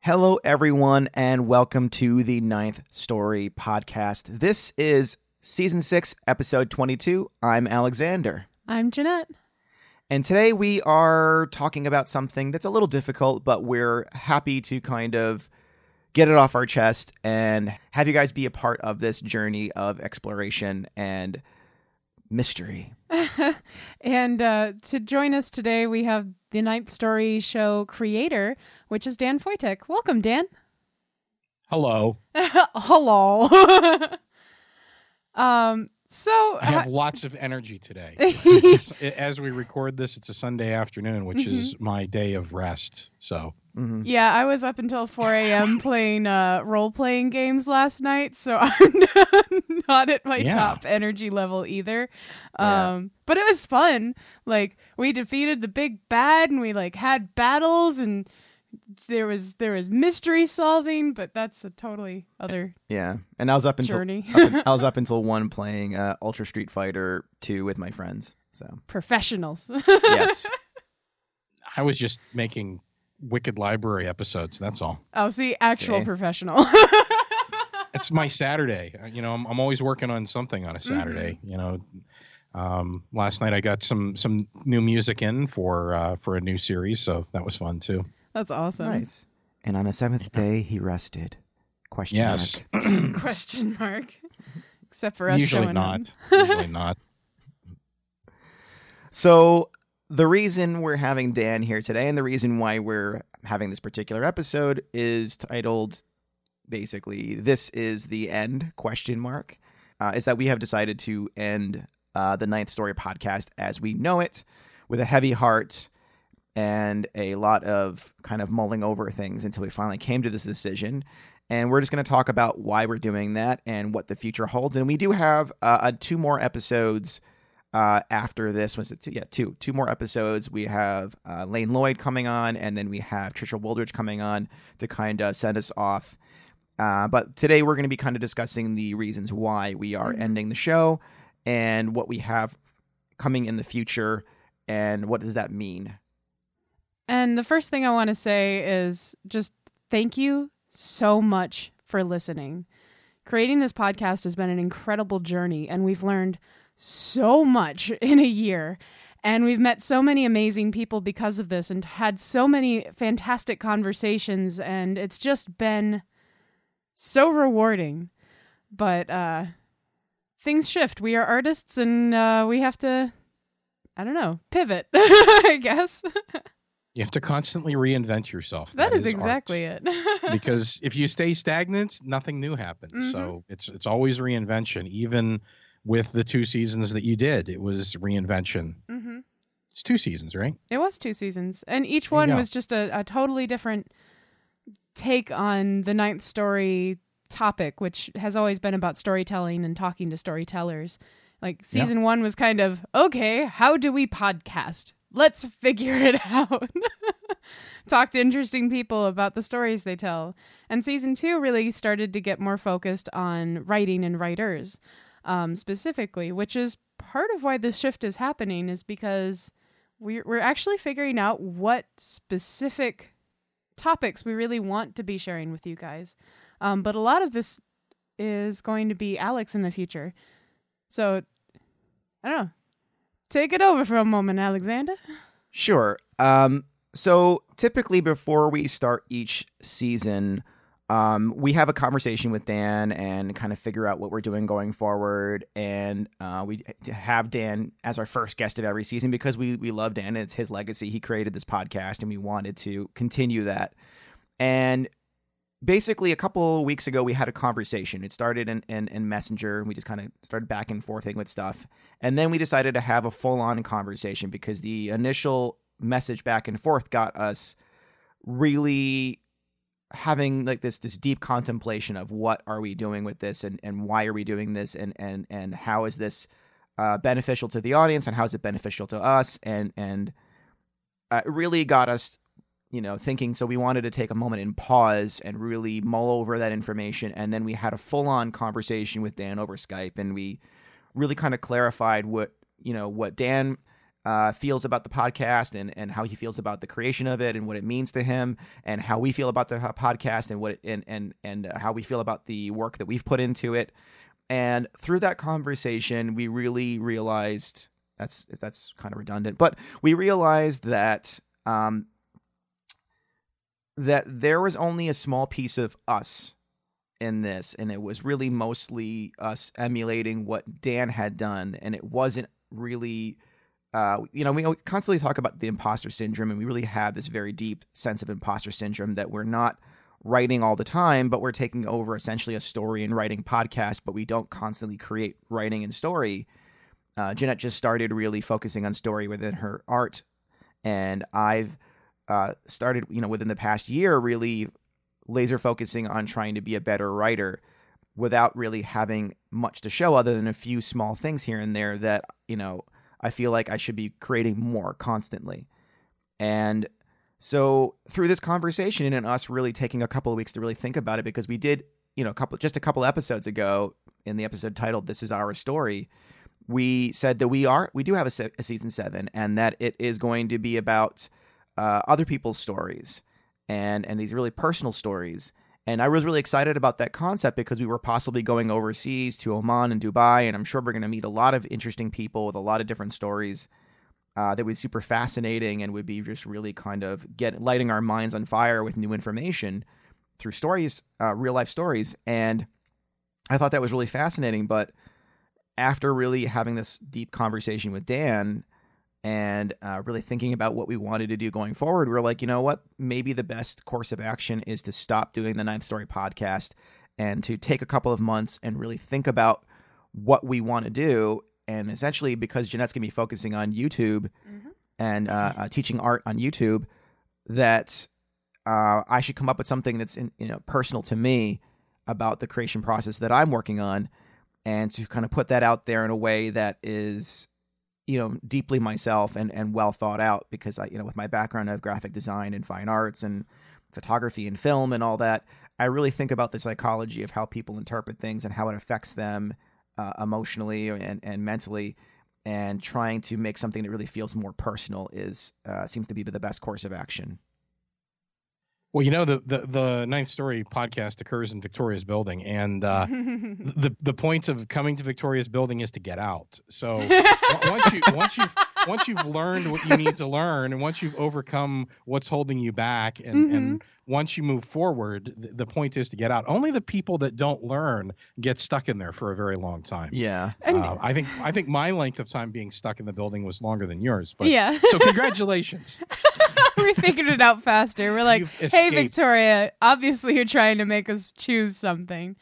Hello, everyone, and welcome to the Ninth Story Podcast. This is season six, episode 22. I'm Alexander. I'm Jeanette. And today we are talking about something that's a little difficult, but we're happy to kind of get it off our chest and have you guys be a part of this journey of exploration and mystery. and uh, to join us today, we have the Ninth Story Show creator, which is Dan Foytik. Welcome, Dan. Hello. Hello. um, so I have uh, lots of energy today. As we record this, it's a Sunday afternoon, which is my day of rest. So Mhm. yeah, I was up until 4 a.m. playing uh, role playing games last night, so I'm not at my Yeah. top energy level either. Yeah. Um, but it was fun. Like we defeated the big bad, and we like had battles, and there was there was mystery solving. But that's a totally other Yeah. And I was up until journey. up un- I was up until one playing uh, Ultra Street Fighter 2 with my friends. So, Professionals. yes. I was just making Wicked Library episodes. That's all. I'll see actual See? professional. It's my Saturday. Uh, You know, I'm, I'm always working on something on a Saturday. You know, um, last night I got some some new music in for uh, for a new series, so that was fun too. That's awesome. Nice. And on the seventh day, he rested. Question Yes, mark. Question mark. Except for us usually showing not. up. usually not. So the reason we're having Dan here today, and the reason why we're having this particular episode, is titled basically "This is the end?" question mark. Uh, is that we have decided to end uh, the Ninth Story podcast as we know it, with a heavy heart and a lot of kind of mulling over things until we finally came to this decision. And we're just going to talk about why we're doing that and what the future holds. And we do have uh, two more episodes uh, after this. Was it two? Yeah, two. Two more episodes. We have uh, Lane Lloyd coming on, and then we have Trisha Wooldridge coming on to kind of send us off. Uh, but today we're going to be kind of discussing the reasons why we are Mhm. ending the show and what we have coming in the future and what does that mean. And the first thing I want to say is just thank you so much for listening. Creating this podcast has been an incredible journey, and we've learned so much in a year. And we've met so many amazing people because of this and had so many fantastic conversations. And it's just been so rewarding. But uh, things shift. We are artists and uh, we have to, I don't know, pivot, I guess. You have to constantly reinvent yourself. that is, art. exactly it. because if you stay stagnant, nothing new happens. Mhm. So it's it's always reinvention. Even with the two seasons that you did, it was reinvention. hmm It's two seasons, right? It was two seasons, and each one was just a, a totally different take on the ninth story topic, which has always been about storytelling and talking to storytellers. Like Yeah. season one was kind of okay, how do we podcast? Let's figure it out. Talk to interesting people about the stories they tell. And season two really started to get more focused on writing and writers um, specifically, which is part of why this shift is happening, is because we're, we're actually figuring out what specific topics we really want to be sharing with you guys. Um, but a lot of this is going to be Alex in the future. So, I don't know. Take it over for a moment, Alexander. Sure. Um, so typically, before we start each season, um, we have a conversation with Dan and kind of figure out what we're doing going forward. And uh, we have Dan as our first guest of every season because we we love Dan. It's his legacy. He created this podcast, and we wanted to continue that. And basically, a couple weeks ago, we had a conversation. It started in in, in Messenger. We just kind of started back and forthing with stuff, and then we decided to have a full on conversation because the initial message back and forth got us really having like this this deep contemplation of what are we doing with this and and why are we doing this and and and how is this uh, beneficial to the audience and how is it beneficial to us and and uh, it really got us you know thinking so we wanted to take a moment and pause and really mull over that information and then we had a full on conversation with Dan over Skype and we really kind of clarified what you know what Dan uh, feels about the podcast and, and how he feels about the creation of it and what it means to him and how we feel about the podcast and what it, and and and how we feel about the work that we've put into it. And through that conversation, we really realized that's that's kind of redundant, but we realized that um, that there was only a small piece of us in this, and it was really mostly us emulating what Dan had done, and it wasn't really. Uh, you know, we constantly talk about the imposter syndrome, and we really have this very deep sense of imposter syndrome that we're not writing all the time, but we're taking over essentially a story and writing podcast, but we don't constantly create writing and story. Uh, Jeanette just started really focusing on story within her art, and I've uh, started, you know, within the past year, really laser focusing on trying to be a better writer without really having much to show other than a few small things here and there that, you know, I feel like I should be creating more constantly. And so through this conversation and us really taking a couple of weeks to really think about it because we did, you know, a couple just a couple episodes ago in the episode titled "This Is Our Story," we said that we are we do have a, se- a season seven and that it is going to be about uh, other people's stories and and these really personal stories. And I was really excited about that concept because we were possibly going overseas to Oman and Dubai, and I'm sure we're going to meet a lot of interesting people with a lot of different stories uh, that would be super fascinating and would be just really kind of get lighting our minds on fire with new information through stories, uh, real life stories. And I thought that was really fascinating. But after really having this deep conversation with Dan, and uh, really thinking about what we wanted to do going forward, we are like, you know what? Maybe the best course of action is to stop doing the Ninth Story podcast and to take a couple of months and really think about what we want to do. And essentially, because Jeanette's going to be focusing on YouTube mm-hmm. and uh, uh, teaching art on YouTube, that uh, I should come up with something that's in, you know personal to me about the creation process that I'm working on, and to kind of put that out there in a way that is you know deeply myself and and well thought out because I you know with my background of graphic design and fine arts and photography and film and all that I really think about the psychology of how people interpret things and how it affects them uh, emotionally and and mentally and trying to make something that really feels more personal is uh, seems to be the best course of action. Well, you know the, the the ninth story podcast occurs in Victoria's building, and uh, the the point of coming to Victoria's building is to get out. So once you once you once you've learned what you need to learn, and once you've overcome what's holding you back, and mm-hmm. and once you move forward, the, the, point is to get out. Only the people that don't learn get stuck in there for a very long time. Yeah, uh, I think I think my length of time being stuck in the building was longer than yours. But yeah, so congratulations. we figured it out faster. We're like, hey, Victoria, obviously you're trying to make us choose something.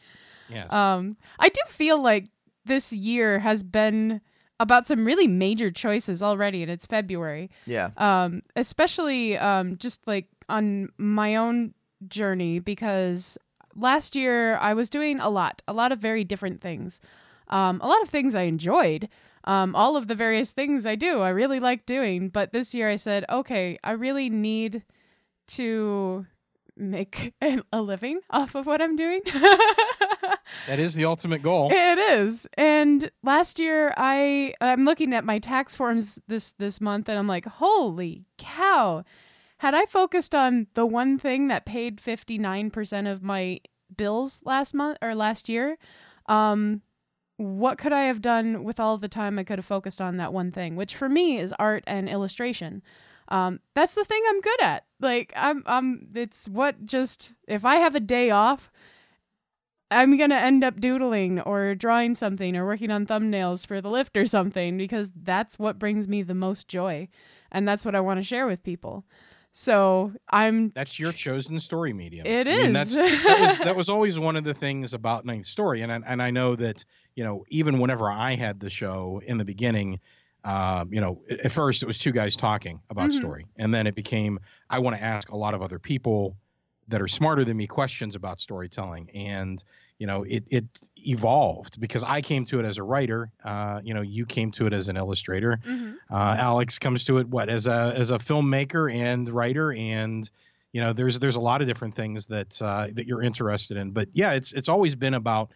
Yes. Um, I do feel like this year has been about some really major choices already, and it's February. Yeah. Um, especially um, just like on my own journey because last year I was doing a lot, a lot of very different things. Um, a lot of things I enjoyed, um, all of the various things I do, I really like doing. But this year I said, okay, I really need to make a living off of what I'm doing. that is the ultimate goal. It is. And last year I I'm looking at my tax forms this this month and I'm like, "Holy cow. Had I focused on the one thing that paid 59% of my bills last month or last year, um what could I have done with all the time I could have focused on that one thing, which for me is art and illustration. Um, that's the thing I'm good at. Like I'm, I'm. It's what just if I have a day off, I'm gonna end up doodling or drawing something or working on thumbnails for the lift or something because that's what brings me the most joy, and that's what I want to share with people. So I'm. That's your chosen story medium. It I is. Mean, that's, that, was, that was always one of the things about Ninth Story, and and I know that you know, even whenever I had the show in the beginning, uh, you know, at first it was two guys talking about mm-hmm. story, and then it became I want to ask a lot of other people that are smarter than me questions about storytelling, and you know, it it evolved because I came to it as a writer. Uh, you know, you came to it as an illustrator. Mm-hmm. Uh, Alex comes to it what as a as a filmmaker and writer and you know there's there's a lot of different things that uh, that you're interested in but yeah it's it's always been about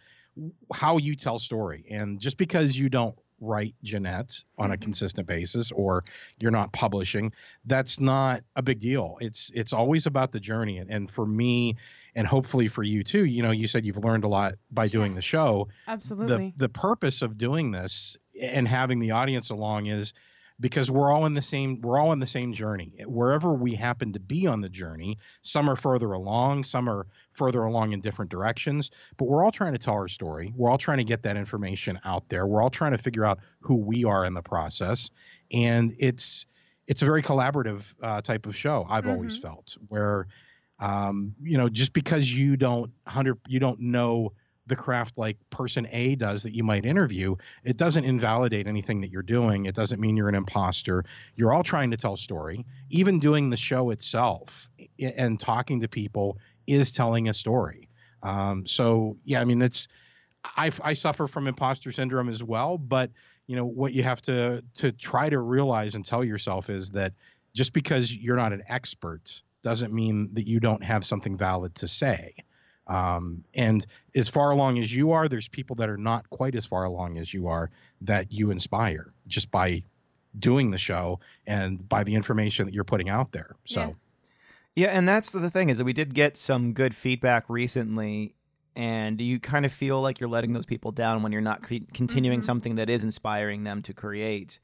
how you tell story and just because you don't write Jeanette on a Mhm. consistent basis or you're not publishing, that's not a big deal. It's it's always about the journey. And, and for me, and hopefully for you too, you know, you said you've learned a lot by doing the show. Absolutely. The the purpose of doing this and having the audience along is because we're all in the same we're all in the same journey wherever we happen to be on the journey some are further along some are further along in different directions but we're all trying to tell our story we're all trying to get that information out there we're all trying to figure out who we are in the process and it's it's a very collaborative uh, type of show i've always Mhm. felt where um, you know just because you don't hundred you don't know the craft like person A does that you might interview, it doesn't invalidate anything that you're doing. It doesn't mean you're an imposter. You're all trying to tell a story. Even doing the show itself and talking to people is telling a story. Um, so yeah, I mean it's I, I suffer from imposter syndrome as well, but you know what you have to to try to realize and tell yourself is that just because you're not an expert doesn't mean that you don't have something valid to say. Um, and as far along as you are, there's people that are not quite as far along as you are that you inspire just by doing the show and by the information that you're putting out there. So Yeah. Yeah, and that's the thing is that we did get some good feedback recently, and you kind of feel like you're letting those people down when you're not cre- continuing Mhm. something that is inspiring them to create.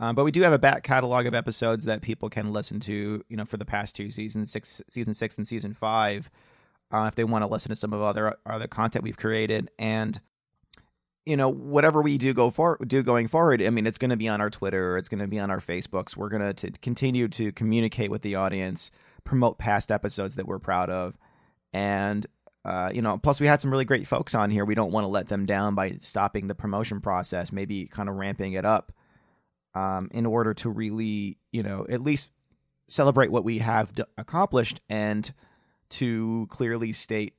Um, but we do have a back catalog of episodes that people can listen to, you know, for the past two seasons, six, season six and season five, uh, if they want to listen to some of other other content we've created. And you know, whatever we do go for do going forward, I mean, it's going to be on our Twitter, it's going to be on our Facebooks. We're going to continue to communicate with the audience, promote past episodes that we're proud of, and uh, you know, plus we had some really great folks on here. We don't want to let them down by stopping the promotion process, maybe kind of ramping it up, um, in order to really, you know, at least celebrate what we have d- accomplished and to clearly state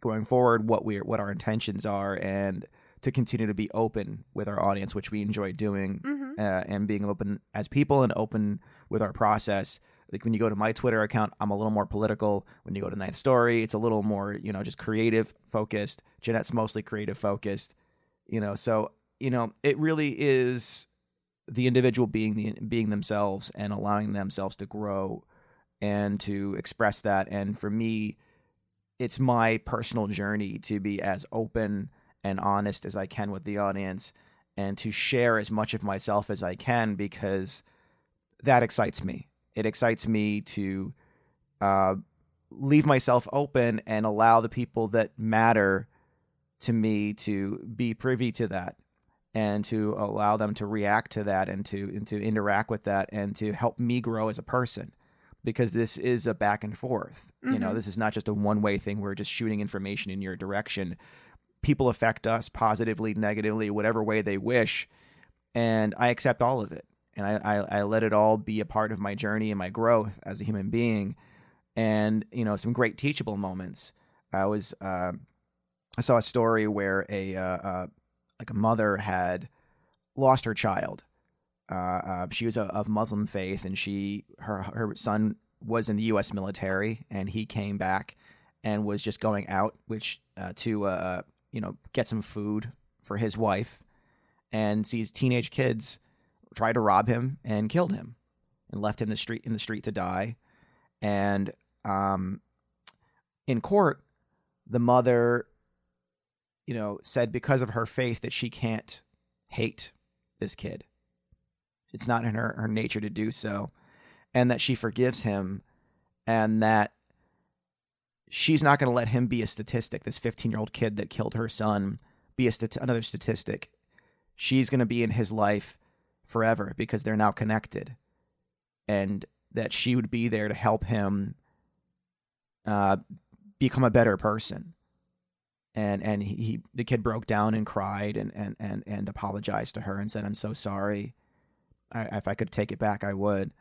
going forward what we what our intentions are and to continue to be open with our audience, which we enjoy doing, Mhm. uh, and being open as people and open with our process. Like when you go to my Twitter account, I'm a little more political. When you go to Ninth Story, it's a little more, you know, just creative focused. Jeanette's mostly creative focused, you know. So you know, it really is the individual being the being themselves and allowing themselves to grow and to express that. And for me, it's my personal journey to be as open and honest as I can with the audience and to share as much of myself as I can because that excites me. It excites me to uh, leave myself open and allow the people that matter to me to be privy to that and to allow them to react to that and to and to interact with that and to help me grow as a person because this is a back and forth. You know, Mhm. this is not just a one way thing. We're just shooting information in your direction. People affect us positively, negatively, whatever way they wish, and I accept all of it, and I, I, I let it all be a part of my journey and my growth as a human being, and you know, some great teachable moments. I was uh, I saw a story where a uh, uh, like a mother had lost her child. Uh, uh, she was a, of Muslim faith, and she her her son was in the U.S. military, and he came back and was just going out, which uh, to uh, you know get some food for his wife, and sees teenage kids try to rob him and killed him, and left him in the street in the street to die, and um, in court, the mother, you know, said because of her faith that she can't hate this kid. It's not in her, her nature to do so. And that she forgives him and that she's not going to let him be a statistic, this 15 year old kid that killed her son, be a stat- another statistic. She's going to be in his life forever because they're now connected. And that she would be there to help him uh, become a better person. And and he, he the kid broke down and cried and, and, and, and apologized to her and said, "I'm so sorry. I, if I could take it back, I would."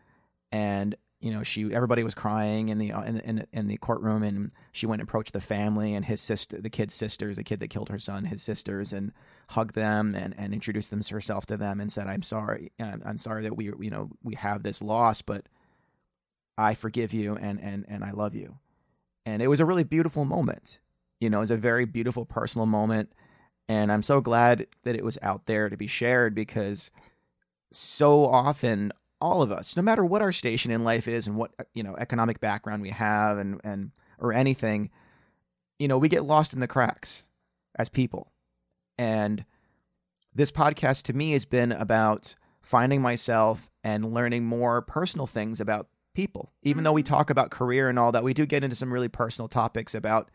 And you know, she everybody was crying in the in in in the courtroom, and she went and approached the family and his sister, the kid's sisters, the kid that killed her son, his sisters, and hugged them and, and introduced them herself to them and said, "I'm sorry. I'm, I'm sorry that we you know we have this loss, but I forgive you and and and I love you." And it was a really beautiful moment. You know, it was a very beautiful personal moment, And I'm so glad that it was out there to be shared because so often all of us, no matter what our station in life is and what you know economic background we have and and or anything, you know, we get lost in the cracks as people. And this podcast to me has been about finding myself and learning more personal things about people. Even though we mm-hmm. talk about career and all that, we do get into some really personal topics about,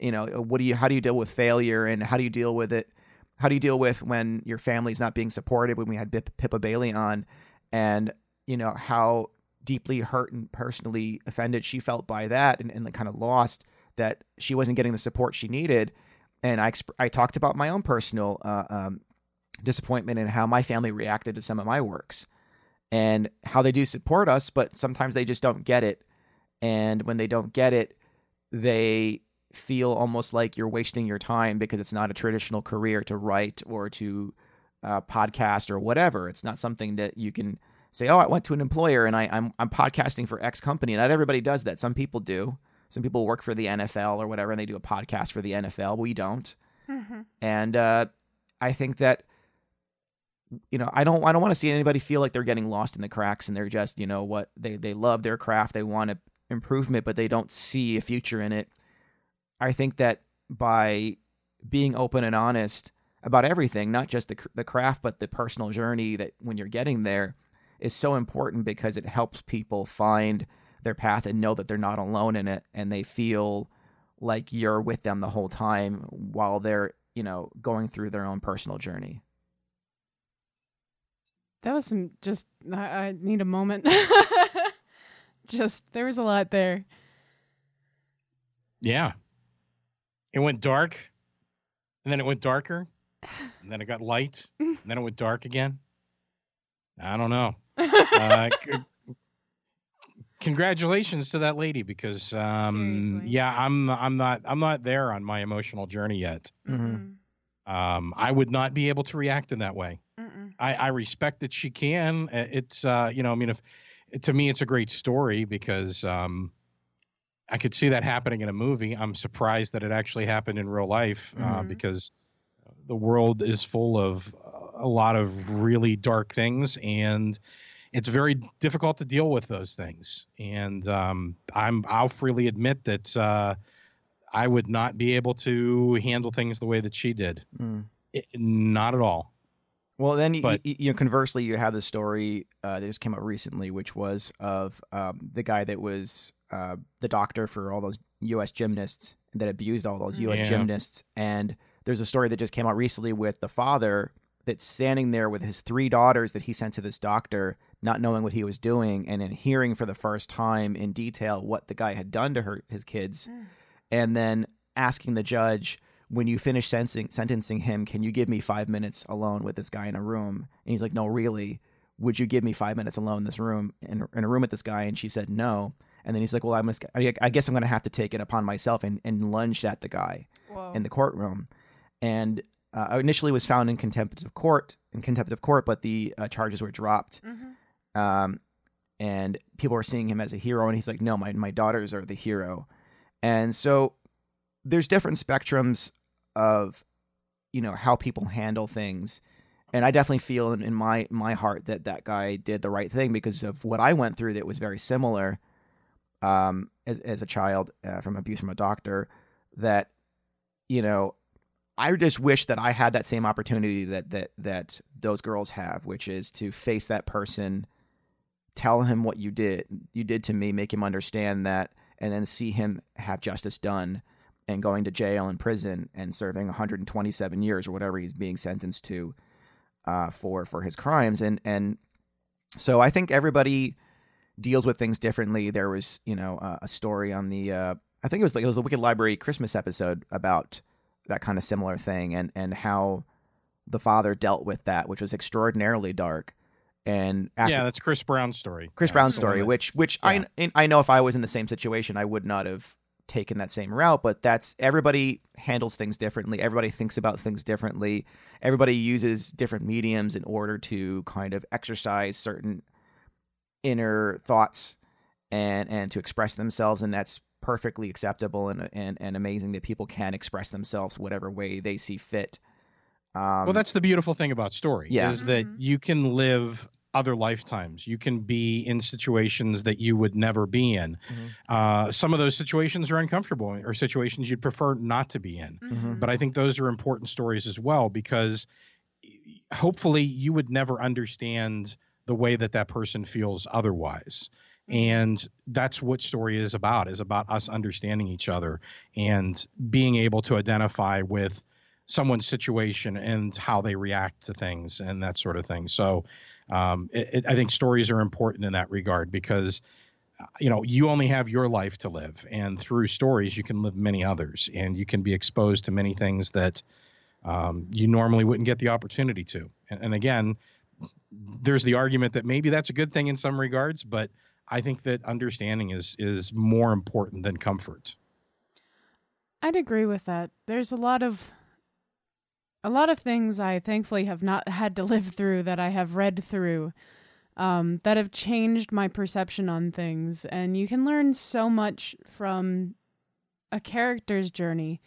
you know, what do you, how do you deal with failure and how do you deal with it? How do you deal with when your family's not being supported? When we had Pippa Bailey on, and you know how deeply hurt and personally offended she felt by that, and, and kind of lost that she wasn't getting the support she needed. And I exp- I talked about my own personal uh, um, disappointment and how my family reacted to some of my works and how they do support us, but sometimes they just don't get it. And when they don't get it, they feel almost like you're wasting your time because it's not a traditional career to write or to uh, podcast or whatever. It's not something that you can say, "Oh, I went to an employer and I, I'm I'm podcasting for X company." Not everybody does that. Some people do. Some people work for the NFL or whatever, and they do a podcast for the NFL. We don't. Mm-hmm. And uh, I think that you know, I don't I don't want to see anybody feel like they're getting lost in the cracks and they're just, you know, what they they love their craft, they want improvement, but they don't see a future in it. I think that by being open and honest about everything, not just the the craft, but the personal journey that when you're getting there, is so important because it helps people find their path and know that they're not alone in it, and they feel like you're with them the whole time while they're you know going through their own personal journey. That was some just. I, I need a moment. just there was a lot there. Yeah. It went dark, and then it went darker, and then it got light, and then it went dark again. I don't know. Uh, c- congratulations to that lady because um, Seriously. yeah, I'm I'm not I'm not there on my emotional journey yet. Mm-hmm. Um, I would not be able to react in that way. Mm-mm. I, I respect that she can. Uh, It's uh, you know, I mean, if to me, it's a great story because um, I could see that happening in a movie. I'm surprised that it actually happened in real life uh, Mhm. because the world is full of uh, a lot of really dark things and it's very difficult to deal with those things. And um, I'm I'll freely admit that uh, I would not be able to handle things the way that she did. Mm. It, not at all. Well, then you, But- you, you know, conversely, you have the story uh, that just came out recently, which was of um, the guy that was uh, the doctor for all those U.S. gymnasts that abused all those U.S. Yeah. gymnasts. And there's a story that just came out recently with the father that's standing there with his three daughters that he sent to this doctor, not knowing what he was doing, and then hearing for the first time in detail what the guy had done to her his kids, Mm. and then asking the judge when you finish sentencing, sentencing him, can you give me five minutes alone with this guy in a room? And he's like, no, really. Would you give me five minutes alone in this room, in, in a room with this guy? And she said, no. And then he's like, well, I'm, just- I I guess I'm going to have to take it upon myself and, and lunged at the guy Whoa. in the courtroom. And uh, initially was found in contempt of court, in contempt of court, but the uh, charges were dropped. Mhm. Um, and people were seeing him as a hero, and he's like, no, my, my daughters are the hero. And so there's different spectrums of you know how people handle things and i definitely feel in, in my my heart that that guy did the right thing because of what i went through that was very similar um as, as a child uh, from abuse from a doctor that you know i just wish that i had that same opportunity that that that those girls have which is to face that person tell him what you did you did to me make him understand that and then see him have justice done and going to jail and prison and serving 127 years or whatever he's being sentenced to uh, for for his crimes. And and so I think everybody deals with things differently. There was you know uh, a story on the uh, I think it was like it was the Wicked Library Christmas episode about that kind of similar thing and and how the father dealt with that, which was extraordinarily dark. And after, yeah, that's Chris Brown's story. Chris Uh, Brown's story, which which yeah. I I know if I was in the same situation, I would not have taken that same route. But that's everybody handles things differently. Everybody thinks about things differently. Everybody uses different mediums in order to kind of exercise certain inner thoughts and and to express themselves, and that's perfectly acceptable and and and amazing that people can express themselves whatever way they see fit. Um, well, that's the beautiful thing about story Yeah. is that Mhm. you can live other lifetimes. You can be in situations that you would never be in. Mhm. Uh, some of those situations are uncomfortable or situations you'd prefer not to be in. Mhm. But I think those are important stories as well because hopefully you would never understand the way that that person feels otherwise. And that's what story is about is about us understanding each other and being able to identify with someone's situation and how they react to things and that sort of thing. So um, it, it, I think stories are important in that regard because you know you only have your life to live and through stories you can live many others and you can be exposed to many things that um, you normally wouldn't get the opportunity to and, and again there's the argument that maybe that's a good thing in some regards but i think that understanding is is more important than comfort. I'd agree with that. There's a lot of a lot of things I thankfully have not had to live through that I have read through um, that have changed my perception on things, and you can learn so much from a character's journey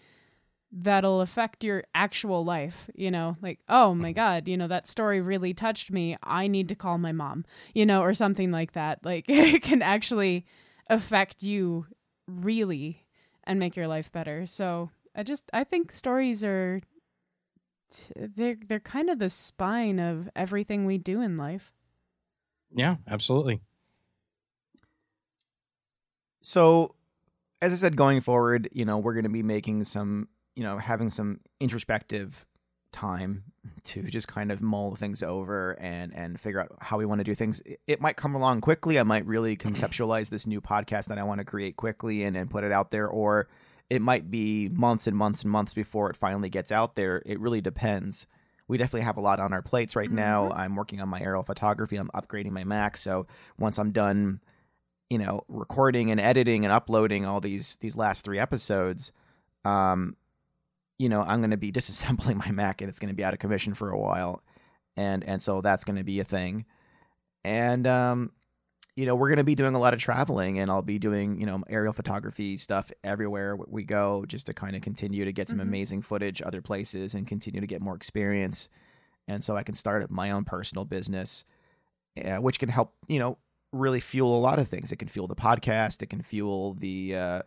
that'll affect your actual life. You know, like oh my mm-hmm. god, you know that story really touched me. I need to call my mom, you know, or something like that. Like it can actually affect you really and make your life better. So I just I think stories are they're they're kind of the spine of everything we do in life. yeah absolutely So, as I said, going forward, you know, we're going to be making some, you know, having some introspective time to just kind of mull things over and and figure out how we want to do things. It- might come along quickly. I might really conceptualize this new podcast that I want to create quickly and and put it out there, or it might be months and months and months before it finally gets out there. It really depends. We definitely have a lot on our plates right now. I'm working on my aerial photography. I'm upgrading my Mac, so once I'm done you know recording and editing and uploading all these these last three episodes um you know i'm going to be disassembling my mac and it's going to be out of commission for a while and and so that's going to be a thing and um you know we're going to be doing a lot of traveling and i'll be doing you know aerial photography stuff everywhere we go just to kind of continue to get some Mhm. amazing footage other places and continue to get more experience and so i can start up my own personal business uh, which can help you know really fuel a lot of things. It can fuel the podcast. It can fuel the uh,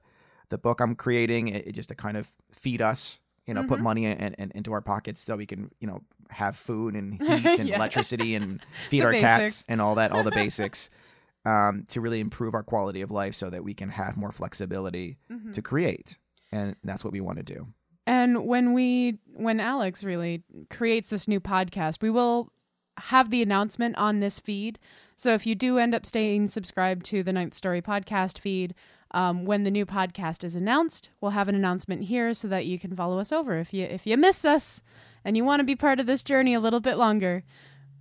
the book I'm creating. It, it just to kind of feed us, you know, put Mhm. money in, in, into our pockets so we can, you know, have food and heat and Yeah. electricity and feed our cats and all that, all the basics, um, to really improve our quality of life so that we can have more flexibility Mhm. to create. And that's what we want to do. And when we when Alex really creates this new podcast, we will have the announcement on this feed. So if you do end up staying subscribed to the Ninth Story podcast feed, um, when the new podcast is announced, we'll have an announcement here so that you can follow us over. If you if you miss us and you want to be part of this journey a little bit longer,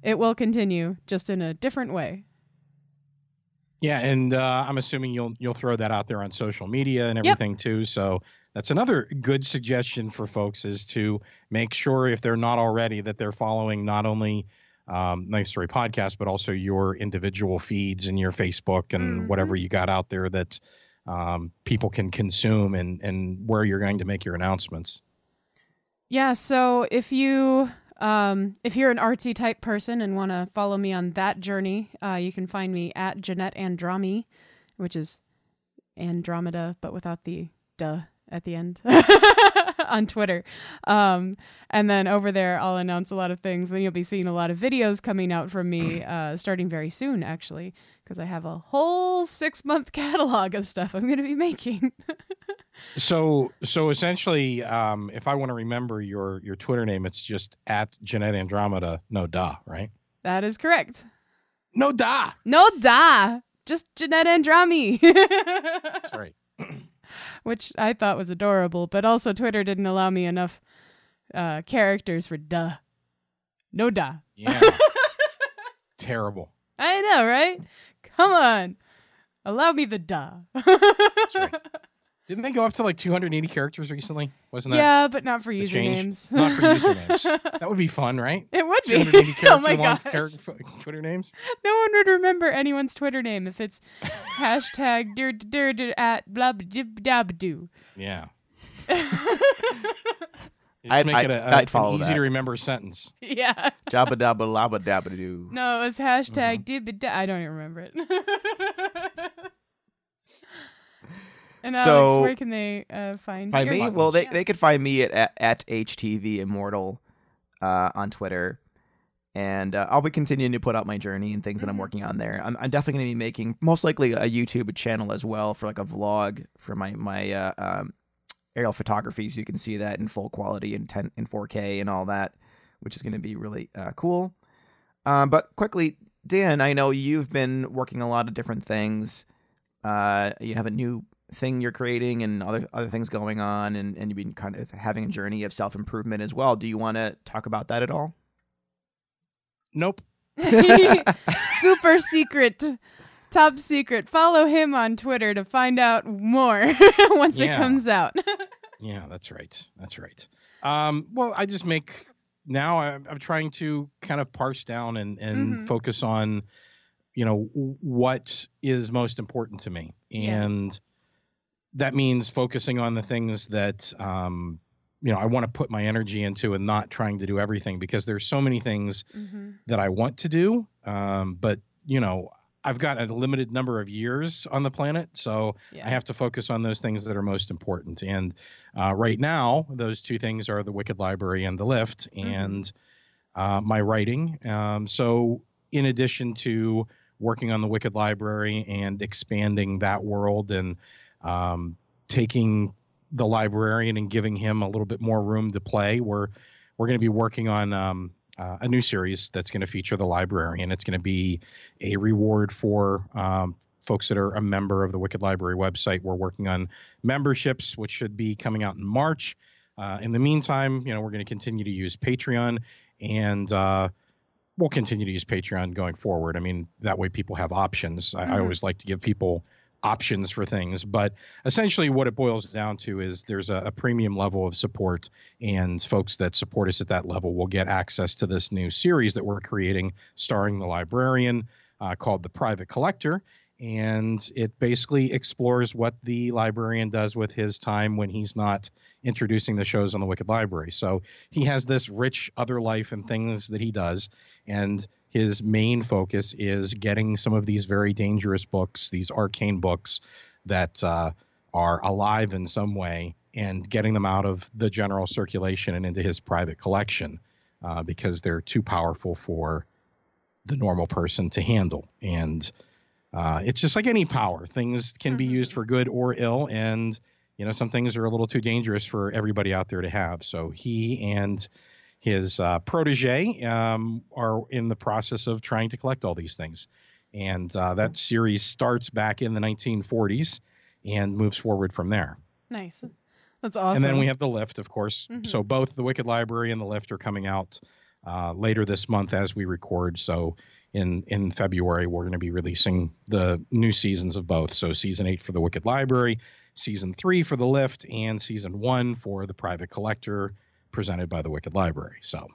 it will continue just in a different way. Yeah, and uh, I'm assuming you'll you'll throw that out there on social media and Yep. everything too. So that's another good suggestion for folks is to make sure if they're not already that they're following not only um, Ninth Story Podcast but also your individual feeds and your Facebook and Mhm. whatever you got out there that um, people can consume and and where you're going to make your announcements. Yeah, so if you um, if you're an artsy type person and want to follow me on that journey, uh, you can find me at Jeanette Andromi, which is Andromeda, but without the duh at the end on Twitter. Um, and then over there, I'll announce a lot of things. Then you'll be seeing a lot of videos coming out from me uh, starting very soon, actually, because I have a whole six month catalog of stuff I'm going to be making. So so essentially, um, if I want to remember your your Twitter name, it's just at Jeanette Andromeda. No da, right? that is correct. No da. No da. Just Jeanette Andromi. That's right. Which I thought was adorable, but also Twitter didn't allow me enough uh, characters for duh. No da. Yeah. Terrible. I know, right? Come on. Allow me the duh. That's right. Didn't they go up to like 280 characters recently? Wasn't that yeah, but not for usernames. Not for usernames. that would be fun, right? It would be. character oh my long gosh. character, Twitter names. No one would remember anyone's Twitter name if it's hashtag dir dir dir at blah blah do. Yeah. I'd- make I'd- it a, a- I'd follow an easy that. to remember sentence. yeah. Jabba dabba labba dabba doo. No, it was hashtag mm-hmm. dibba I don't even remember it. And Alex, So- where can they uh, find Find me? Well, they, Yeah. they could find me at, at, HTV Immortal uh, on Twitter. And uh, I'll be continuing to put out my journey and things that I'm Mhm. working on there. I'm, I'm definitely going to be making most likely a YouTube channel as well for like a vlog for my my uh, um, aerial photography, so you can see that in full quality and 10 in 4K and all that, which is going to be really uh, cool. Um, but quickly, Dan, I know you've been working a lot of different things. Uh, you have a new thing you're creating and other other things going on, and, and you've been kind of having a journey of self improvement as well. Do you want to talk about that at all? Nope. Super secret. Top secret. Follow him on Twitter to find out more once it comes out. Yeah, that's right. That's right. Um, well, I just make now. I'm, I'm trying to kind of parse down and and Mhm. focus on, you know, what is most important to me, Yeah. That means focusing on the things that um, you know I want to put my energy into, and not trying to do everything because there's so many things hmm that I want to do. Um, but you know, I've got a limited number of years on the planet, so Yeah. I have to focus on those things that are most important. And uh, right now, those two things are the Wicked Library and the Lift, Mm-hmm. and uh, my writing. Um, so, in addition to working on the Wicked Library and expanding that world and um, taking the librarian and giving him a little bit more room to play, we're we're going to be working on um, uh, a new series that's going to feature the librarian. It's going to be a reward for um, folks that are a member of the Wicked Library website. We're working on memberships, which should be coming out in March. Uh, in the meantime, you know, we're going to continue to use Patreon, and uh, we'll continue to use Patreon going forward. I mean, that way people have options. I, I Mhm. always like to give people options for things, but essentially, what it boils down to is there's a, a premium level of support, and folks that support us at that level will get access to this new series that we're creating, starring the librarian, uh, called The Private Collector and it basically explores what the librarian does with his time when he's not introducing the shows on the Wicked Library. So he has this rich other life and things that he does, and his main focus is getting some of these very dangerous books, these arcane books that uh, are alive in some way, and getting them out of the general circulation and into his private collection uh, because they're too powerful for the normal person to handle. And uh, it's just like any power; things can be Mhm. used for good or ill, and you know some things are a little too dangerous for everybody out there to have. So he and his uh, protege um, are in the process of trying to collect all these things, and uh, that series starts back in the 1940s and moves forward from there. Nice. That's awesome. And then we have the lift, of course. Mhm. So both the Wicked Library and the lift are coming out uh, later this month as we record. So in in February, we're going to be releasing the new seasons of both. So season eight for the Wicked Library, season three for the lift, and season one for the Private Collector, presented by the Wicked Library. So.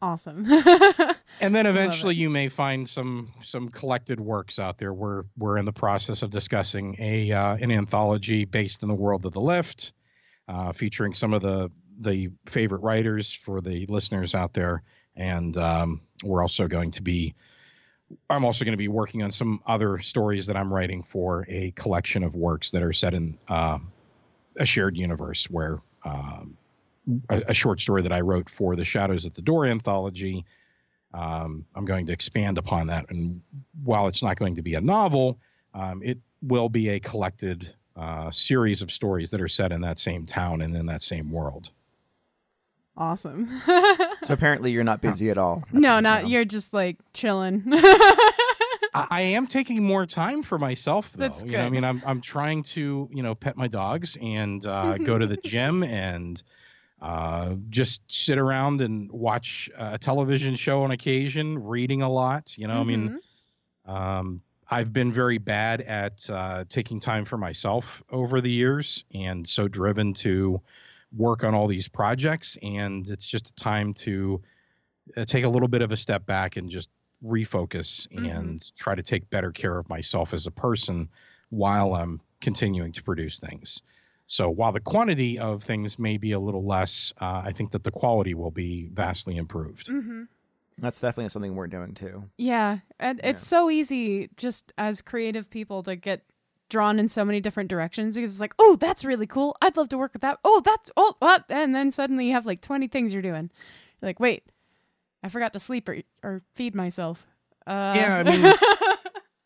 awesome. And then eventually you may find some some collected works out there. We're we're in the process of discussing a uh, an anthology based in the world of the lift, uh, featuring some of the the favorite writers for the listeners out there. And um, we're also going to be I'm also going to be working on some other stories that I'm writing for a collection of works that are set in uh, a shared universe where um, a, a short story that I wrote for the Shadows at the Door anthology um, I'm going to expand upon that. And while it's not going to be a novel, um, it will be a collected uh, series of stories that are set in that same town and in that same world. awesome. So apparently you're not busy at all. That's no, not you're just like chilling. I, I am taking more time for myself, though. That's You know, I mean, I'm I'm trying to you know pet my dogs and uh, go to the gym and uh, just sit around and watch a television show on occasion, reading a lot. You know, I mean. Mhm. Um, I've been very bad at uh, taking time for myself over the years, and so driven to work on all these projects. And it's just a time to uh, take a little bit of a step back and just refocus Mhm. and try to take better care of myself as a person while I'm continuing to produce things. So while the quantity of things may be a little less, uh, I think that the quality will be vastly improved. Mm-hmm. That's definitely something we're doing too. Yeah, and it's so easy just as creative people to get drawn in so many different directions because it's like, oh, that's really cool. I'd love to work with that. Oh, that's oh, what? And then suddenly you have like twenty things you're doing. You're like, wait, I forgot to sleep or or feed myself. Uh, Yeah, I mean,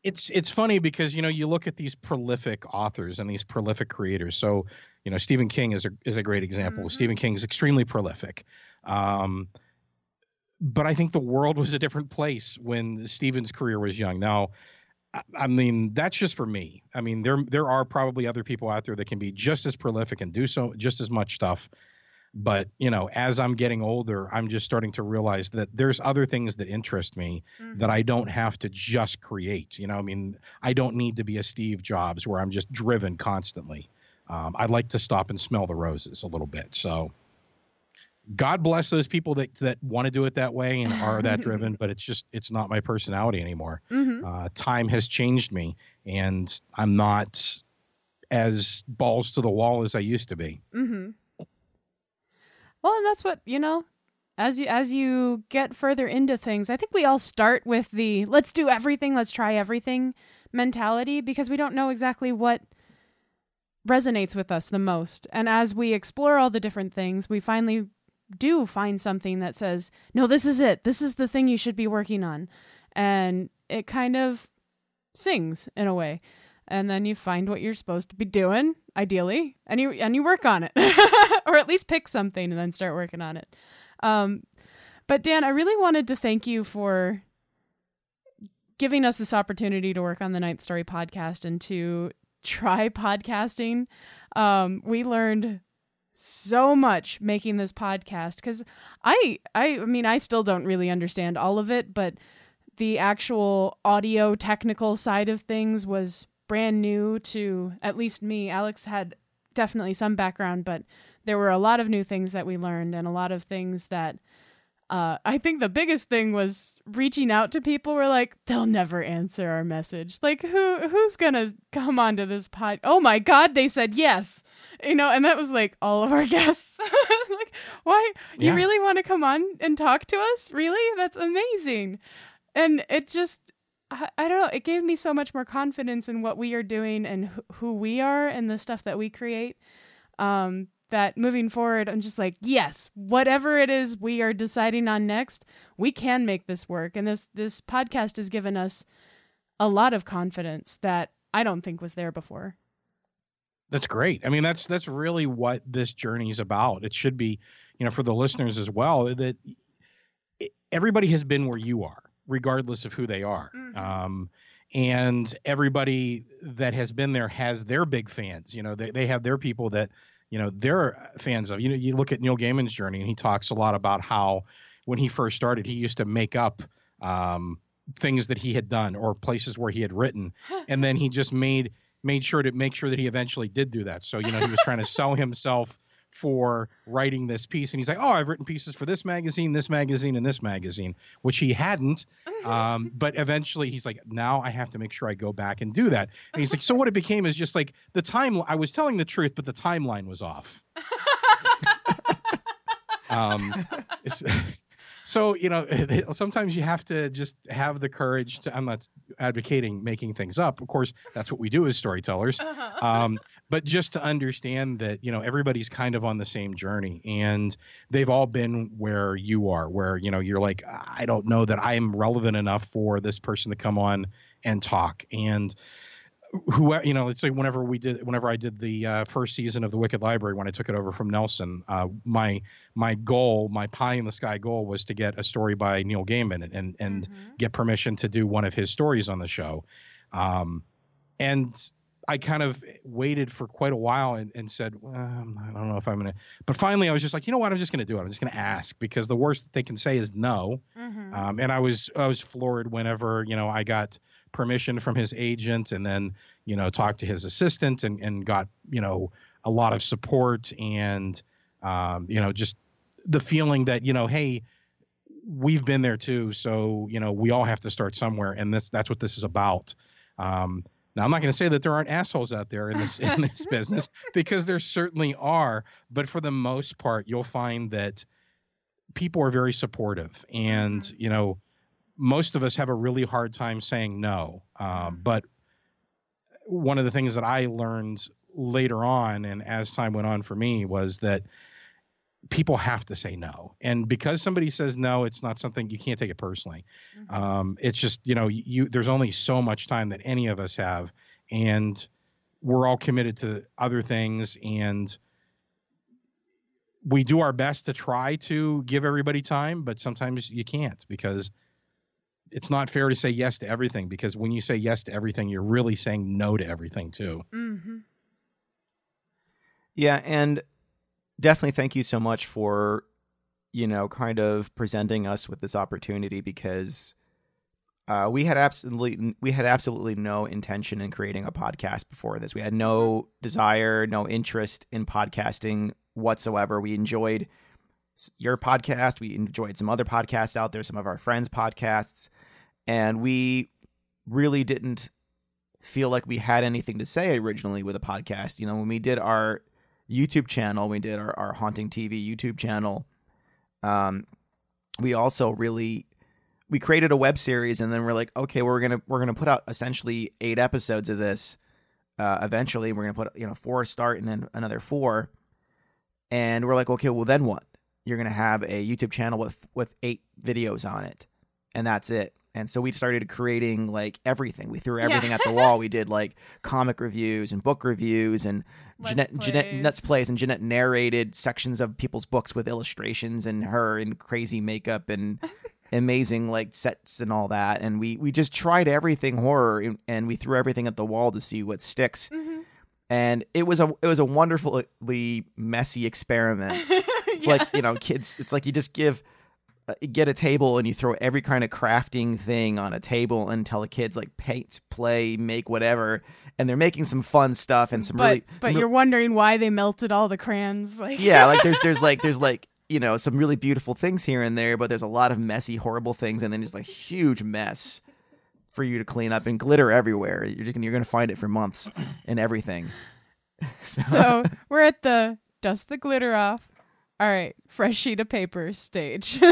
it's it's funny because you know you look at these prolific authors and these prolific creators. So you know Stephen King is a is a great example. Mhm. Stephen King is extremely prolific. Um, but I think the world was a different place when Stephen's career was young. Now, I, I mean that's just for me. I mean there there are probably other people out there that can be just as prolific and do so just as much stuff. But you know, as I'm getting older, I'm just starting to realize that there's other things that interest me Mhm. that I don't have to just create. You know, I mean, I don't need to be a Steve Jobs where I'm just driven constantly. Um, I'd like to stop and smell the roses a little bit. So, God bless those people that that want to do it that way and are that driven. But it's just it's not my personality anymore. Mhm. Uh, time has changed me, and I'm not as balls to the wall as I used to be. Mm-hmm. Well, and that's what you know. As you as you get further into things, I think we all start with the "let's do everything, let's try everything" mentality because we don't know exactly what resonates with us the most. And as we explore all the different things, we finally do find something that says, "No, this is it. This is the thing you should be working on," and it kind of sings in a way and then you find what you're supposed to be doing ideally and you and you work on it or at least pick something and then start working on it. Um but dan i really wanted to thank you for giving us this opportunity to work on the ninth story podcast and to try podcasting. Um we learned so much making this podcast because i i i mean i still don't really understand all of it but the actual audio technical side of things was brand new to at least me. Alex had definitely some background, but there were a lot of new things that we learned and a lot of things that uh, I think the biggest thing was reaching out to people. We're like, they'll never answer our message. Like, who who's gonna come onto this pod? Oh my god, they said yes. You know, and that was like all of our guests. like, why you really want to come on and talk to us? Really? That's amazing and it just I, I don't know it gave me so much more confidence in what we are doing and wh- who we are and the stuff that we create um that moving forward i'm just like yes whatever it is we are deciding on next we can make this work and this this podcast has given us a lot of confidence that i don't think was there before That's great. I mean, that's that's really what this journey is about. It should be, you know, for the listeners as well that everybody has been where you are, regardless of who they are. Mhm. Um, and everybody that has been there has their big fans. You know, they they have their people that you know they're fans of. You know, you look at Neil Gaiman's journey, and he talks a lot about how when he first started, he used to make up um, things that he had done or places where he had written, and then he just made made sure to make sure that he eventually did do that. So you know, he was trying to sell himself for writing this piece, and he's like, "Oh, I've written pieces for this magazine, this magazine, and this magazine," which he hadn't. Um, but eventually, he's like, "Now I have to make sure I go back and do that." And he's like, "So what it became is just like the time. I was telling the truth, but the timeline was off." um, it's- so you know sometimes you have to just have the courage to i'm not advocating making things up. Of course that's what we do as storytellers. Um, but just to understand that you know everybody's kind of on the same journey and they've all been where you are where you know you're like i don't know that i'm relevant enough for this person to come on and talk. And who you know let's say whenever we did whenever i did the uh, first season of the wicked library when i took it over from nelson uh, my my goal my pie in the sky goal was to get a story by neil gaiman and and, Mhm. get permission to do one of his stories on the show um, and i kind of waited for quite a while and, and said well, i don't know if i'm gonna but finally i was just like you know what i'm just gonna do it i'm just gonna ask because the worst they can say is no Mhm. um, and I was I was floored whenever you know I got permission from his agent and then you know talked to his assistant and and got you know a lot of support and um, you know just the feeling that you know hey we've been there too so you know we all have to start somewhere and this that's what this is about um, Now, I'm not going to say that there aren't assholes out there in this in this business because there certainly are, but for the most part, you'll find that people are very supportive, and Mhm. you know, most of us have a really hard time saying no. Um, but one of the things that I learned later on, and as time went on for me, was that people have to say no, and because somebody says no, it's not something you can't take it personally. Mhm. Um, it's just you know you there's only so much time that any of us have, and we're all committed to other things, and we do our best to try to give everybody time, but sometimes you can't because it's not fair to say yes to everything because when you say yes to everything, you're really saying no to everything too. Mhm. Yeah, and definitely thank you so much for you know kind of presenting us with this opportunity because uh, we had absolutely we had absolutely no intention in creating a podcast before this. We had no desire, no interest in podcasting whatsoever. We enjoyed s- your podcast. We enjoyed some other podcasts out there, some of our friends' podcasts, and we really didn't feel like we had anything to say originally with a podcast. You know, when we did our YouTube channel, we did our, our Haunting TV YouTube channel. Um, we also really we created a web series, and then we're like, okay, we're gonna we're gonna put out essentially eight episodes of this. Uh, eventually, we're gonna put you know four start and then another four, and we're like, okay, well then what? You're gonna have a YouTube channel with with eight videos on it, and that's it. And so we started creating like everything. We threw Yeah. everything at the wall. We did like comic reviews and book reviews and Let's Jeanette, Jeanette plays. Nuts plays and Jeanette narrated sections of people's books with illustrations and her in crazy makeup and amazing like sets and all that. And we we just tried everything horror and, and we threw everything at the wall to see what sticks. Mhm. And it was a it was a wonderfully messy experiment. It's Yeah. like you know, kids. It's like you just give, uh, get a table and you throw every kind of crafting thing on a table and tell the kids like paint, play, make whatever, and they're making some fun stuff and some but really. but some you're wondering why they melted all the crayons. Like yeah, like there's there's like there's like you know some really beautiful things here and there, but there's a lot of messy, horrible things, and then just like huge mess for you to clean up and glitter everywhere. You're just, you're gonna find it for months and everything. so we're at the dust the glitter off. All right, fresh sheet of paper stage.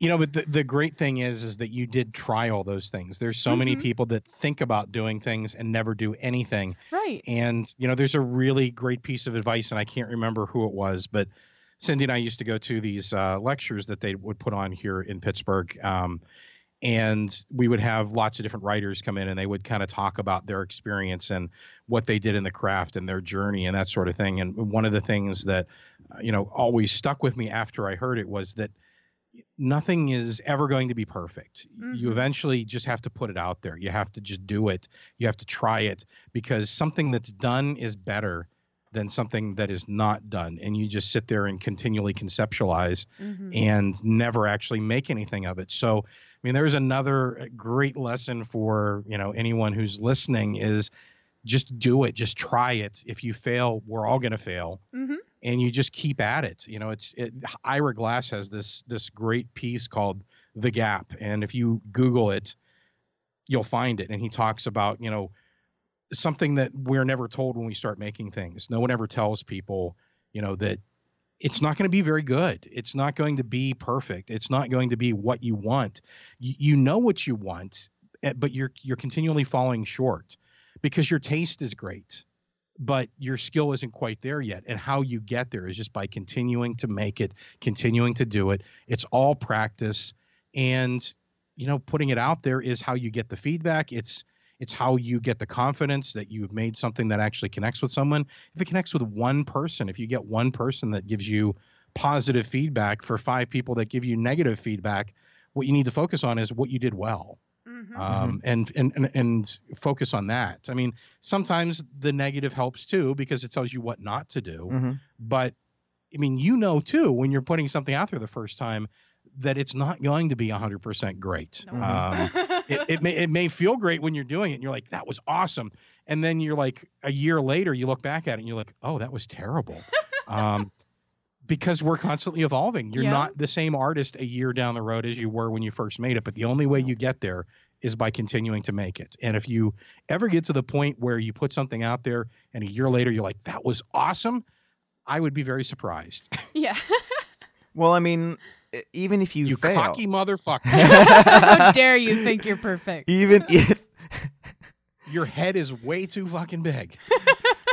You know, but the, the great thing is, is that you did try all those things. There's so many Mhm. people that think about doing things and never do anything. right. And you know, there's a really great piece of advice, and I can't remember who it was, but Cindy and I used to go to these uh, lectures that they would put on here in Pittsburgh. Um, and we would have lots of different writers come in and they would kind of talk about their experience and what they did in the craft and their journey and that sort of thing. And one of the things that uh, you know always stuck with me after i heard it was that nothing is ever going to be perfect. You Mhm. eventually just have to put it out there. You have to just do it. You have to try it because something that's done is better than something that is not done and you just sit there and continually conceptualize Mhm. and never actually make anything of it. So, I mean, there's another great lesson for you know anyone who's listening is just do it, just try it. If you fail, we're all going to fail, Mhm. and you just keep at it. You know, it's it, Ira Glass has this this great piece called The Gap, and if you Google it, you'll find it. And he talks about you know something that we're never told when we start making things. No one ever tells people, you know, that it's not going to be very good. It's not going to be perfect. It's not going to be what you want. You, you know what you want, eh, but you're you're continually falling short because your taste is great, but your skill isn't quite there yet. And how you get there is just by continuing to make it, continuing to do it. It's all practice, and you know, putting it out there is how you get the feedback. It's it's how you get the confidence that you've made something that actually connects with someone. If it connects with one person, if you get one person that gives you positive feedback for five people that give you negative feedback, what you need to focus on is what you did well. Mhm. Um, and, and and and focus on that. I mean, sometimes the negative helps too because it tells you what not to do. Mhm. But I mean, you know too when you're putting something out there the first time that it's not going to be 100% great. No. Um, it, it may it may feel great when you're doing it and you're like that was awesome and then you're like a year later you look back at it and you're like oh that was terrible um, because we're constantly evolving you're Yeah. not the same artist a year down the road as you were when you first made it but the only way you get there is by continuing to make it. And if you ever get to the point where you put something out there and a year later you're like, that was awesome, I would be very surprised. Yeah. Well, I mean, even if you, you fail, cocky motherfucker. How dare you think you're perfect? even if Your head is way too fucking big.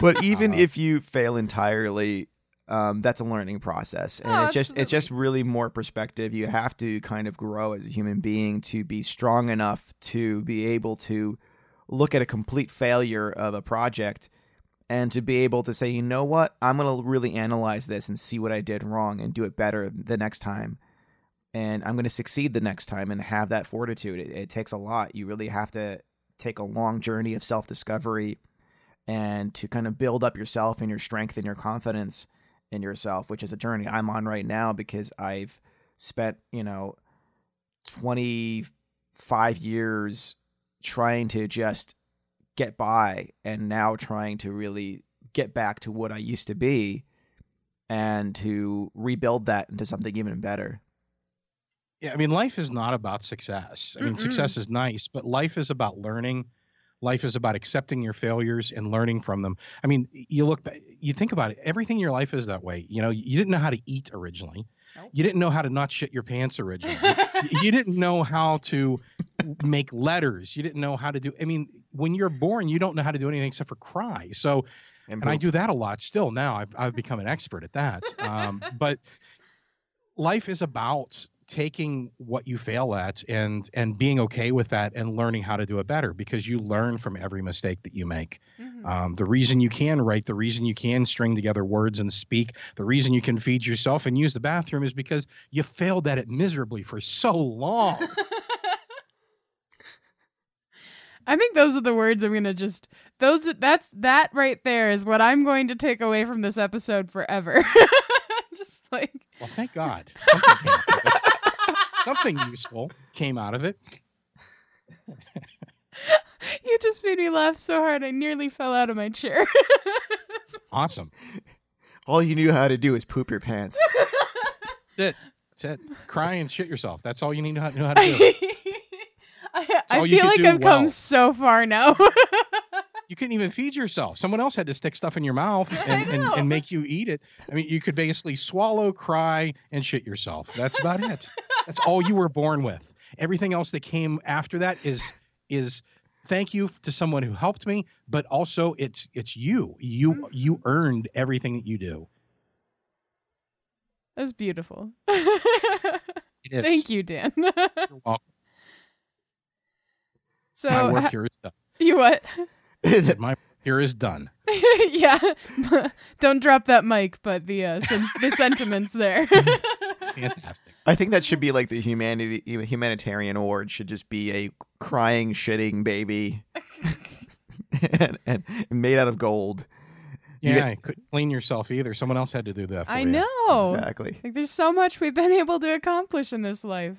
but even Uh, if you fail entirely um, that's a learning process. And Oh, it's just it's just really more perspective. You have to kind of grow as a human being to be strong enough to be able to look at a complete failure of a project and to be able to say you know what? I'm going to really analyze this and see what i did wrong and do it better the next time and i'm going to succeed the next time and have that fortitude it, it takes a lot you really have to take a long journey of self-discovery and to kind of build up yourself and your strength and your confidence in yourself, which is a journey I'm on right now because I've spent, you know, 25 years trying to just get by and now trying to really get back to what I used to be and to rebuild that into something even better. Yeah, I mean, life is not about success. I mean, Mm-mm. success is nice, but life is about learning. Life is about accepting your failures and learning from them. I mean, you look, you think about it. Everything in your life is that way. You know, you didn't know how to eat originally. Nope. You didn't know how to not shit your pants originally. you didn't know how to make letters. You didn't know how to do. I mean, when you're born, you don't know how to do anything except for cry. So, and I do that a lot still now. I've I've become an expert at that. Um, but life is about taking what you fail at and and being okay with that and learning how to do it better because you learn from every mistake that you make. Mhm. Um, the reason you can write, the reason you can string together words and speak, the reason you can feed yourself and use the bathroom is because you failed at it miserably for so long. I think those are the words I'm gonna just those that's that right there is what I'm going to take away from this episode forever. just like well, thank God. Something, came out of it. Something useful came out of it. you just made me laugh so hard I nearly fell out of my chair. Awesome. All you knew how to do is poop your pants. That's it. That's it. Cry and shit yourself. That's all you need to know how to do. I, I feel like I've come so far now. You couldn't even feed yourself. Someone else had to stick stuff in your mouth and, and, and make you eat it. I mean, you could basically swallow, cry, and shit yourself. That's about it. That's all you were born with. Everything else that came after that is is thank you to someone who helped me, but also it's it's you. You mm-hmm. you earned everything that you do. That's beautiful. Thank you, Dan. You're welcome. so My work ha- here is done. you what? My work here is done. yeah. Don't drop that mic, but the uh, sen- the sentiments there. Fantastic. I think that should be like the humanity humanitarian award should just be a crying, shitting baby, and, and made out of gold. You Yeah, get- I couldn't clean yourself either. Someone else had to do that. For I you. know. Exactly. Like there's so much we've been able to accomplish in this life.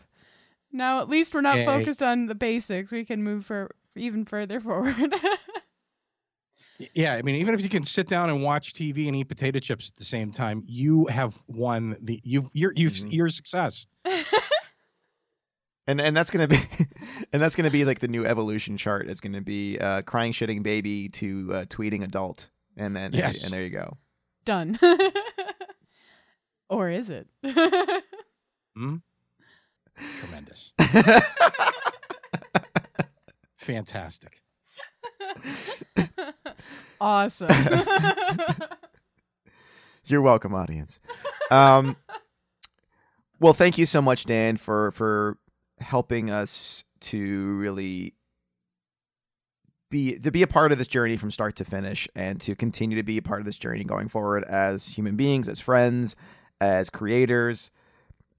Now at least we're not Yay. focused on the basics. We can move for even further forward. Yeah, I mean, even if you can sit down and watch TV and eat potato chips at the same time, you have won the you you're you've Mhm. your success. And and that's gonna be, and that's gonna be like the new evolution chart. Is gonna be uh, crying, shitting baby to uh, tweeting adult, and then Yes. and there you go. Done. or is it? Hmm? Tremendous, fantastic. awesome. You're welcome, audience. Um, well, thank you so much, Dan, for for helping us to really be to be a part of this journey from start to finish, and to continue to be a part of this journey going forward as human beings, as friends, as creators.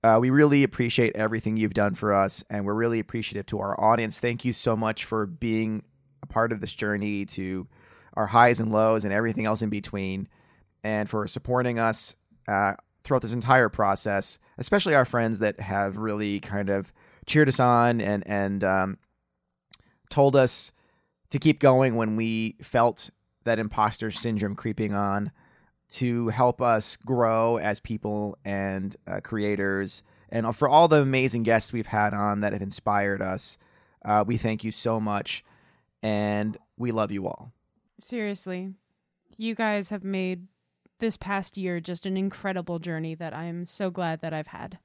Uh, we really appreciate everything you've done for us, and we're really appreciative to our audience. Thank you so much for being a part of this journey to our highs and lows and everything else in between and for supporting us uh, throughout this entire process, especially our friends that have really kind of cheered us on and and um, told us to keep going when we felt that imposter syndrome creeping on, to help us grow as people and uh, creators, and for all the amazing guests we've had on that have inspired us. Uh, we thank you so much, and we love you all. Seriously, you guys have made this past year just an incredible journey that I'm so glad that I've had.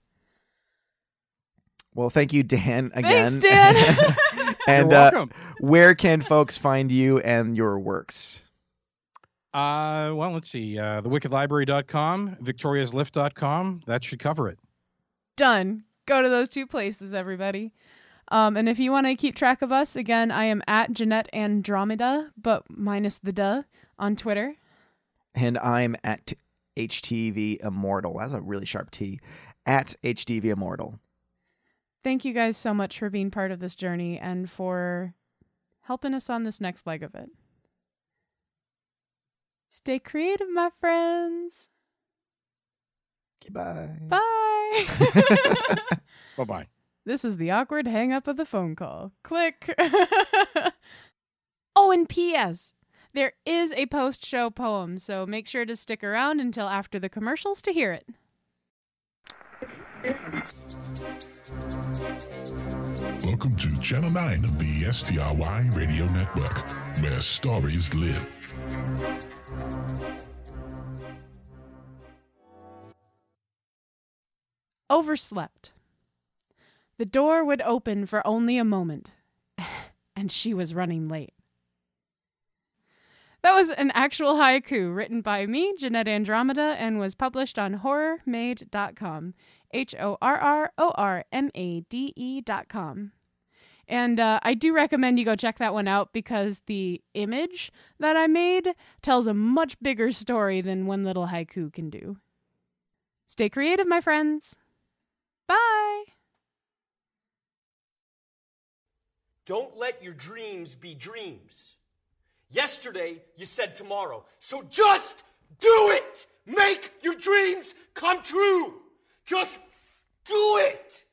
Well, thank you, Dan, again. Thanks, Dan. and You're uh, where can folks find you and your works? Uh, well, let's see. Uh, thewickedlibrary.com, victoriaslift.com. That should cover it. Done. Go to those two places, everybody. Um, and if you want to keep track of us, again, I am at Jeanette Andromeda, but minus the duh, on Twitter. And I'm at HTV Immortal. That's a really sharp T. At HTV Immortal. Thank you guys so much for being part of this journey and for helping us on this next leg of it. Stay creative, my friends. Goodbye. Bye. Bye bye. This is the awkward hang up of the phone call. Click. oh, and P.S. There is a post show poem, so make sure to stick around until after the commercials to hear it. Welcome to Channel 9 of the STRY Radio Network, where stories live. Overslept. The door would open for only a moment, and she was running late. That was an actual haiku written by me, Jeanette Andromeda, and was published on horrormade.com. H O R R O R M A D E.com. And uh, I do recommend you go check that one out because the image that I made tells a much bigger story than one little haiku can do. Stay creative, my friends. Bye. Don't let your dreams be dreams. Yesterday, you said tomorrow. So just do it! Make your dreams come true! Just do it!